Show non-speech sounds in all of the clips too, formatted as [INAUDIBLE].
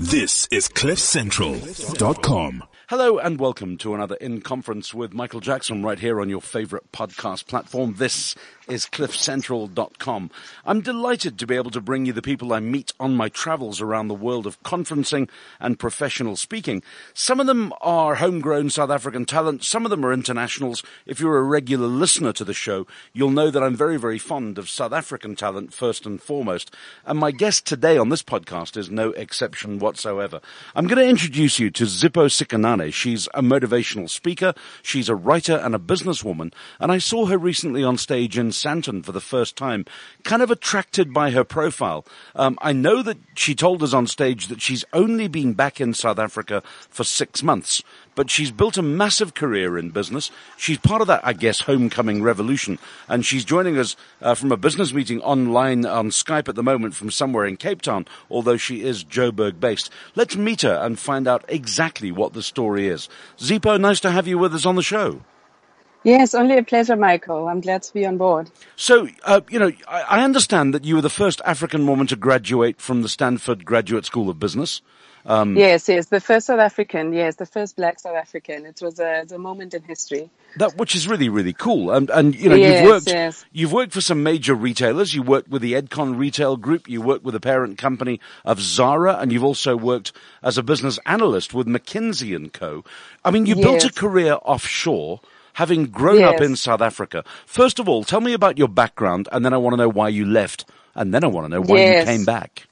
This is CliffCentral.com. Hello and welcome to another In Conference with Michael Jackson right here on your favorite podcast platform. This is cliffcentral.com. I'm delighted to be able to bring you the people I meet on my travels around the world of conferencing and professional speaking. Some of them are homegrown South African talent. Some of them are internationals. If you're a regular listener to the show, you'll know that I'm very, very fond of South African talent first and foremost. And my guest today on this podcast is no exception whatsoever. I'm going to introduce you to Zipho Sikhakhane. She's a motivational speaker. She's a writer and a businesswoman. And I saw her recently on stage in Sandton for the first time, kind of attracted by her profile. Um, I know that she told us on stage that she's only been back in South Africa for six months, but she's built a massive career in business. She's part of that, I guess, homecoming revolution, and she's joining us uh, from a business meeting online on Skype at the moment from somewhere in Cape Town, although she is Joburg based. Let's meet her and find out exactly what the story is. Zipho, nice to have you with us on the show. Yes, only a pleasure, Michael. I'm glad to be on board. So, uh, you know, I, I, understand that you were the first African woman to graduate from the Stanford Graduate School of Business. Um, yes, yes, the first South African. Yes, the first Black South African. It was a, a moment in history. That which is really really cool. And and you know yes, you've worked yes. you've worked for some major retailers. You worked with the Edcon Retail Group. You worked with the parent company of Zara, and you've also worked as a business analyst with McKinsey and Co. I mean, you yes. built a career offshore having grown yes. up in South Africa. First of all, tell me about your background, and then I want to know why you left, and then I want to know why yes. you came back.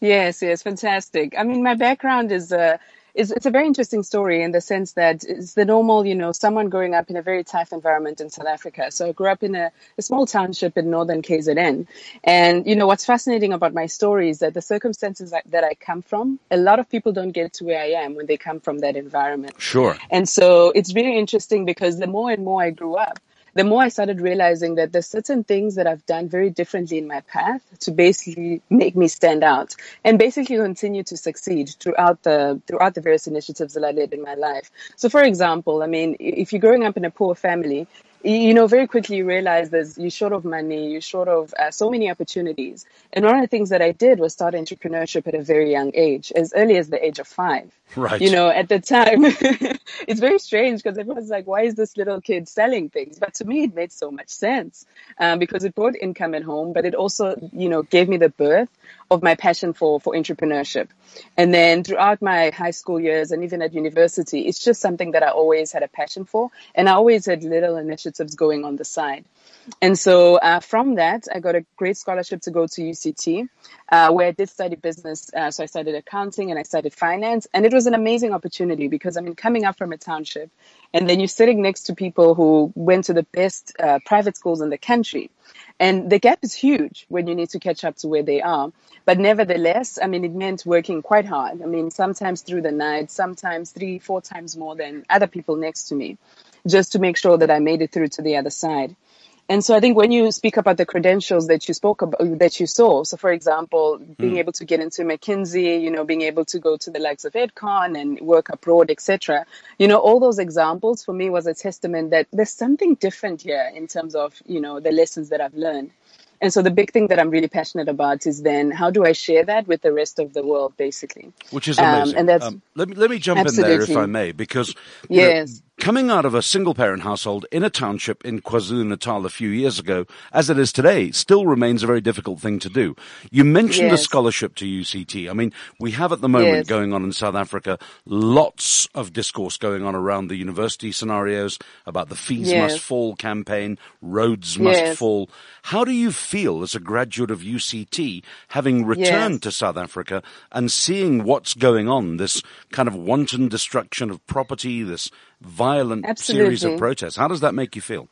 Yes, yes, fantastic. I mean, my background is uh, is it's a very interesting story in the sense that it's the normal, you know, someone growing up in a very tough environment in South Africa. So I grew up in a, a small township in northern KZN, and you know what's fascinating about my story is that the circumstances that, that I come from, a lot of people don't get to where I am when they come from that environment. Sure. And so it's really interesting because the more and more I grew up, the more I started realizing that there's certain things that I've done very differently in my path to basically make me stand out and basically continue to succeed throughout the throughout the various initiatives that I led in my life. So for example, I mean, if you're growing up in a poor family, you know, very quickly you realize there's, you're short of money, you're short of uh, so many opportunities. And one of the things that I did was start entrepreneurship at a very young age, as early as the age of five. Right. You know, at the time, [LAUGHS] it's very strange because everyone's like, why is this little kid selling things? But to me, it made so much sense um, because it brought income at home, but it also, you know, gave me the birth of my passion for, for entrepreneurship. And then throughout my high school years and even at university, it's just something that I always had a passion for. And I always had little going on the side. And so uh, from that, I got a great scholarship to go to UCT, uh, where I did study business. Uh, so I studied accounting and I studied finance. And it was an amazing opportunity because I mean, coming up from a township and then you're sitting next to people who went to the best uh, private schools in the country. And the gap is huge when you need to catch up to where they are. But nevertheless, I mean, it meant working quite hard. I mean, sometimes through the night, sometimes three, four times more than other people next to me, just to make sure that I made it through to the other side. And so I think when you speak about the credentials that you spoke about, that you saw, so for example, being mm. able to get into McKinsey, you know, being able to go to the likes of Edcon and work abroad, etc. You know, all those examples for me was a testament that there's something different here in terms of, you know, the lessons that I've learned. And so the big thing that I'm really passionate about is then how do I share that with the rest of the world, basically? Which is amazing. Um, and that's um, let me let me jump absolutely. in there if I may, because yes. Know, coming out of a single parent household in a township in KwaZulu Natal a few years ago, as it is today, still remains a very difficult thing to do. You mentioned yes. the scholarship to UCT. I mean, we have at the moment yes. going on in South Africa lots of discourse going on around the university scenarios about the fees yes. must fall campaign, roads must fall. How do you feel as a graduate of UCT having returned to South Africa and seeing what's going on, this kind of wanton destruction of property, this violent Absolutely. series of protests. How does that make you feel?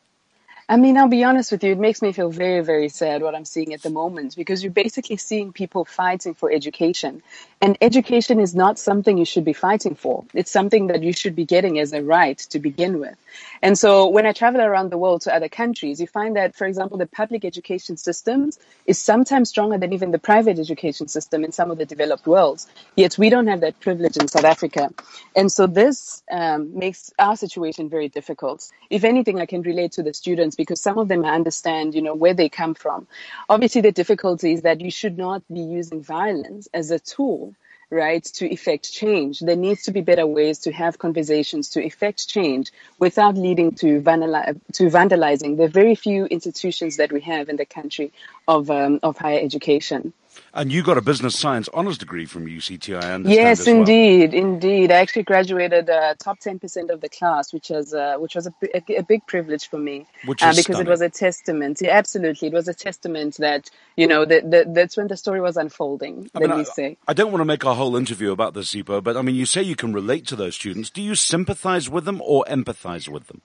I mean, I'll be honest with you, it makes me feel very, very sad what I'm seeing at the moment because you're basically seeing people fighting for education. And education is not something you should be fighting for. It's something that you should be getting as a right to begin with. And so when I travel around the world to other countries, you find that, for example, the public education systems is sometimes stronger than even the private education system in some of the developed worlds. Yet we don't have that privilege in South Africa. And so this um, makes our situation very difficult. If anything, I can relate to the students because some of them understand, you know, where they come from. Obviously, the difficulty is that you should not be using violence as a tool right, to effect change. There needs to be better ways to have conversations to effect change without leading to, vandali- to vandalizing the very few institutions that we have in the country of, um, of higher education. And you got a business science honors degree from UCT, I understand. Yes, well. indeed, indeed. I actually graduated uh, top ten percent of the class, which was uh, which was a, a, a, big privilege for me, which uh, because stunning. it was a testament. Yeah, absolutely, it was a testament that you know that, that that's when the story was unfolding. I let mean, me I, say. I don't want to make a whole interview about this, Zipho, but I mean, you say you can relate to those students. Do you sympathize with them or empathize with them?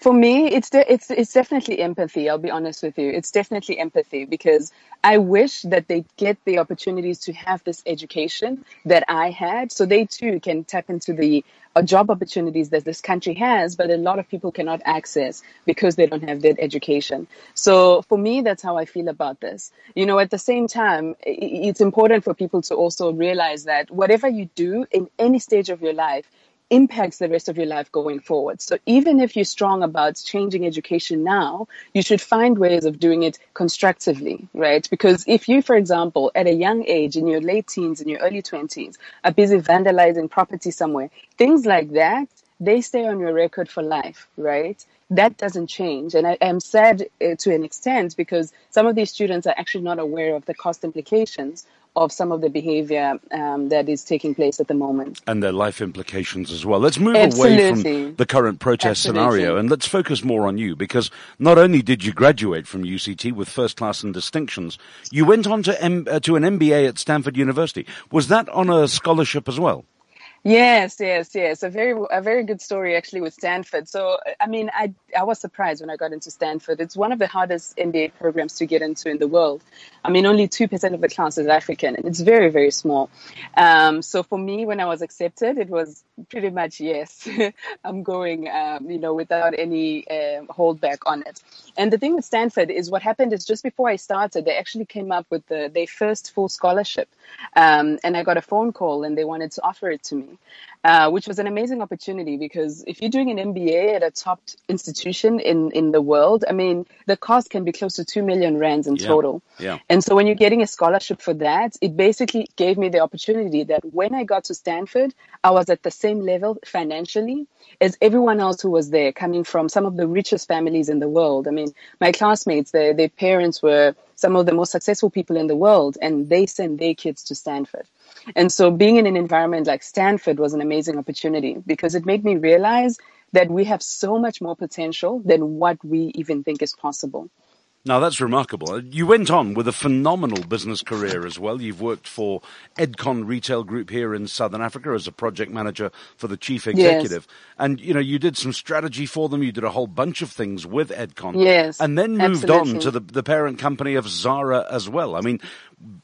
For me, it's de- it's it's definitely empathy. I'll be honest with you. It's definitely empathy because I wish that they get the opportunities to have this education that I had, so they too can tap into the uh, job opportunities that this country has, but a lot of people cannot access because they don't have that education. So for me, that's how I feel about this. You know, at the same time, it's important for people to also realize that whatever you do in any stage of your life impacts the rest of your life going forward. So even if you're strong about changing education now, you should find ways of doing it constructively, right? Because if you, for example, at a young age, in your late teens, in your early 20s, are busy vandalizing property somewhere, things like that, they stay on your record for life, right? That doesn't change. And I am sad uh, to an extent because some of these students are actually not aware of the cost implications of some of the behavior um, that is taking place at the moment. And their life implications as well. Let's move Absolutely. away from the current protest Absolutely. scenario and let's focus more on you because not only did you graduate from UCT with first class and distinctions, you went on to, M- uh, to an MBA at Stanford University. Was that on a scholarship as well? Yes, yes, yes. A very, a very good story actually with Stanford. So, I mean, I, I was surprised when I got into Stanford. It's one of the hardest MBA programs to get into in the world. I mean, only 2% of the class is African and it's very, very small. Um, so for me, when I was accepted, it was pretty much yes, [LAUGHS] I'm going, um, you know, without any uh, holdback on it. And the thing with Stanford is what happened is just before I started, they actually came up with the, their first full scholarship. Um, and I got a phone call and they wanted to offer it to me. Uh, which was an amazing opportunity because if you're doing an MBA at a top institution in, in the world, I mean, the cost can be close to 2 million rands in Yeah. total. Yeah. And so when you're getting a scholarship for that, it basically gave me the opportunity that when I got to Stanford, I was at the same level financially as everyone else who was there, coming from some of the richest families in the world. I mean, my classmates, their, their parents were some of the most successful people in the world, and they sent their kids to Stanford. And so being in an environment like Stanford was an amazing opportunity because it made me realize that we have so much more potential than what we even think is possible. Now that's remarkable. Uh, you went on with a phenomenal business career as well. You've worked for Edcon Retail Group here in Southern Africa as a project manager for the chief executive. And, you know, you did some strategy for them. You did a whole bunch of things with Edcon. Yes, And then moved on to the, the parent company of Zara as well. I mean,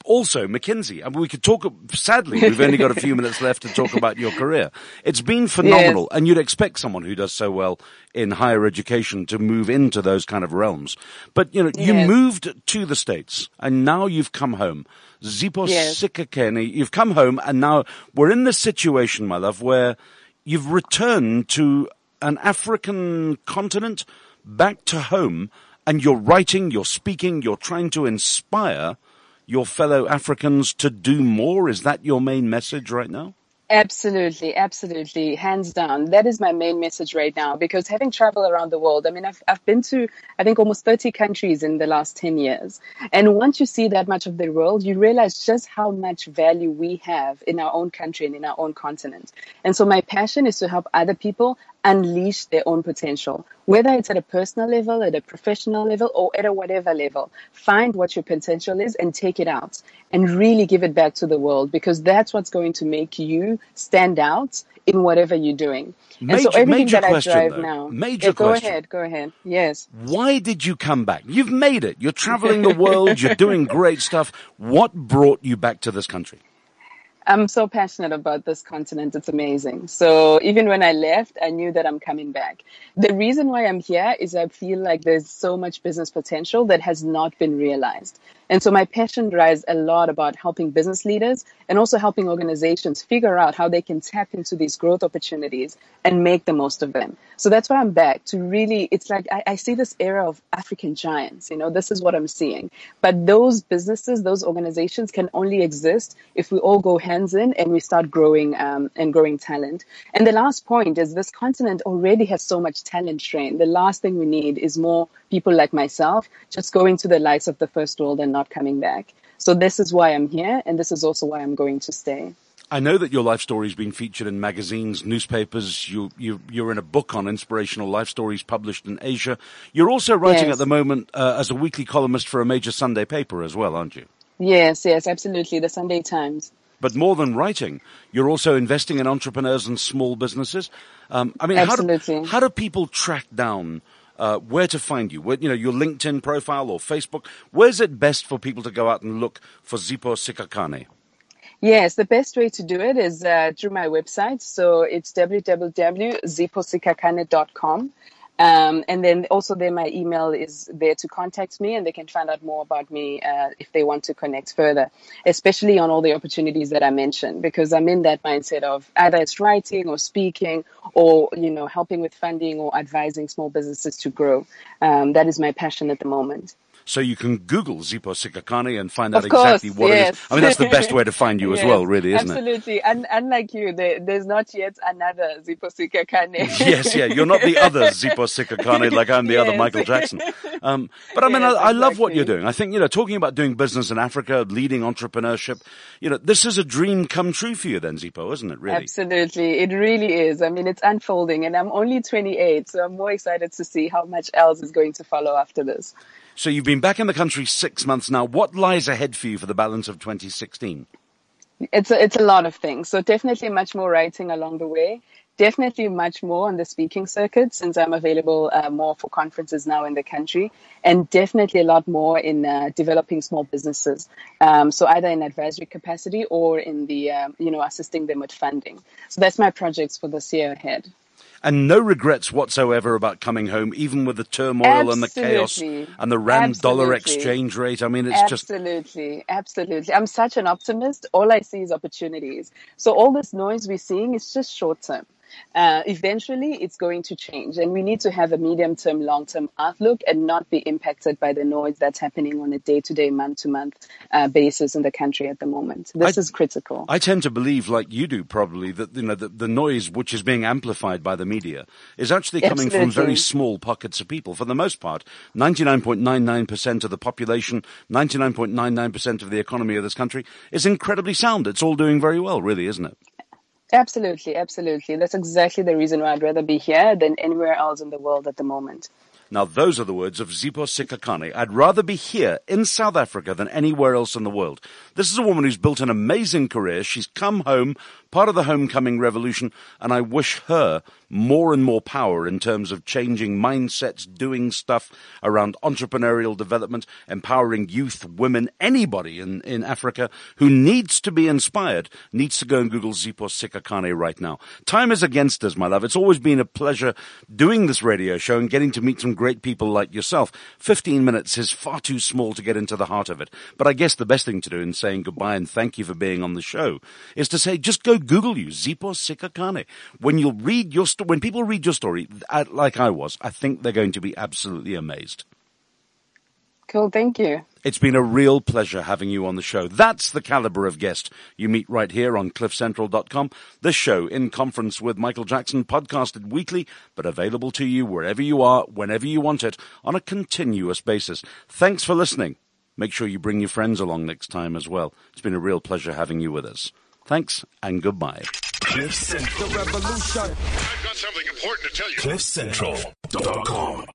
also McKinsey. I mean, we could talk, sadly, we've only got a few minutes left to talk about your career. It's been phenomenal. And you'd expect someone who does so well in higher education to move into those kind of realms. But, you know, you Yes. moved to the States and now you've come home. Zipho Yes. Sikhakhane, you've come home and now we're in this situation, my love, where you've returned to an African continent back to home and you're writing, you're speaking, you're trying to inspire your fellow Africans to do more. Is that your main message right now? Absolutely, absolutely, hands down. That is my main message right now because having traveled around the world, I mean, I've, I've been to, I think, almost 30 countries in the last 10 years. And once you see that much of the world, you realize just how much value we have in our own country and in our own continent. And so my passion is to help other people unleash their own potential, whether it's at a personal level, at a professional level, or at a whatever level. Find what your potential is and take it out and really give it back to the world because that's what's going to make you stand out in whatever you're doing. and so Major- everything major that question, I drive though. now. Major Yeah, go question. ahead, go ahead. Yes. Why did you come back? You've made it. You're traveling the world. You're doing [LAUGHS] great stuff. What brought you back to this country? I'm so passionate about this continent. It's amazing. So even when I left, I knew that I'm coming back. The reason why I'm here is I feel like there's so much business potential that has not been realized. And so my passion drives a lot about helping business leaders and also helping organizations figure out how they can tap into these growth opportunities and make the most of them. So that's why I'm back to really, it's like I, I see this era of African giants. You know, this is what I'm seeing. But those businesses, those organizations can only exist if we all go hands in and we start growing um, and growing talent. And the last point is this continent already has so much talent strain. The last thing we need is more people like myself just going to the likes of the first world and not coming back. So this is why I'm here, and this is also why I'm going to stay. I know that your life story has been featured in magazines, newspapers. You, you, you're in a book on inspirational life stories published in Asia. You're also writing Yes. at the moment uh, as a weekly columnist for a major Sunday paper as well, aren't you? Yes, yes, absolutely. The Sunday Times. But more than writing, you're also investing in entrepreneurs and small businesses. Um, I mean, how do, how do people track down uh, where to find you? Where, you know, your LinkedIn profile or Facebook. Where's it best for people to go out and look for Zipho Sikhakhane? Yes, the best way to do it is uh, through my website. So it's www.ziphosikhakhane.com. Um, and then also there my email is there to contact me and they can find out more about me uh, if they want to connect further, especially on all the opportunities that I mentioned, because I'm in that mindset of either it's writing or speaking or, you know, helping with funding or advising small businesses to grow. Um, that is my passion at the moment. So you can Google Zipho Sikhakhane and find out course, exactly what it yes. is. I mean, that's the best way to [LAUGHS] find you as well, really, isn't it? Absolutely. And unlike you, there, there's not yet another Zipho Sikhakhane. [LAUGHS] yes, yeah. You're not the other [LAUGHS] Zipho Sikhakhane like I'm the other Michael Jackson. Um, but I mean, Yes, I, I love what you're doing. I think, you know, talking about doing business in Africa, leading entrepreneurship, you know, this is a dream come true for you then, Zipho, isn't it, really? Absolutely. It really is. I mean, it's unfolding and I'm only 28, so I'm more excited to see how much else is going to follow after this. So you've been back in the country six months now. What lies ahead for you for the balance of 2016? It's a, it's a lot of things. So definitely much more writing along the way. Definitely much more on the speaking circuit since I'm available uh, more for conferences now in the country, and definitely a lot more in uh, developing small businesses. Um, so either in advisory capacity or in the um, you know assisting them with funding. So that's my projects for this year ahead. And no regrets whatsoever about coming home, even with the turmoil and the chaos and the rand dollar exchange rate. I mean, it's just absolutely, absolutely. I'm such an optimist. All I see is opportunities. So all this noise we're seeing is just short term. Uh, eventually, it's going to change, and we need to have a medium term, long term outlook, and not be impacted by the noise that's happening on a day to day, month to month basis in the country at the moment. This I- is critical. I tend to believe, like you do, probably that you know the, the noise which is being amplified by the media is actually coming from very small pockets of people. For the most part, ninety nine point nine nine percent of the population, ninety nine point nine nine percent of the economy of this country is incredibly sound. It's all doing very well, really, isn't it? Absolutely, absolutely. That's exactly the reason why I'd rather be here than anywhere else in the world at the moment. Now, those are the words of Zipho Sikhakhane. I'd rather be here in South Africa than anywhere else in the world. This is a woman who's built an amazing career. She's come home, part of the homecoming revolution, and I wish her more and more power in terms of changing mindsets, doing stuff around entrepreneurial development, empowering youth, women, anybody in, in Africa who needs to be inspired needs to go and Google Zipho Sikhakhane right now. Time is against us, my love. It's always been a pleasure doing this radio show and getting to meet some great people like yourself. 15 minutes is far too small to get into the heart of it. But I guess the best thing to do in saying goodbye and thank you for being on the show is to say, just go Google you, Zipho Sikhakhane. When you'll read your sto- when people read your story, uh, like I was, I think they're going to be absolutely amazed. Cool. Thank you. It's been a real pleasure having you on the show. That's the caliber of guest you meet right here on cliffcentral.com. The show in conference with Michael Jackson podcasted weekly, but available to you wherever you are, whenever you want it on a continuous basis. Thanks for listening. Make sure you bring your friends along next time as well. It's been a real pleasure having you with us. Thanks and goodbye. Cliff Central. I've got something important to tell you. CliffCentral.com.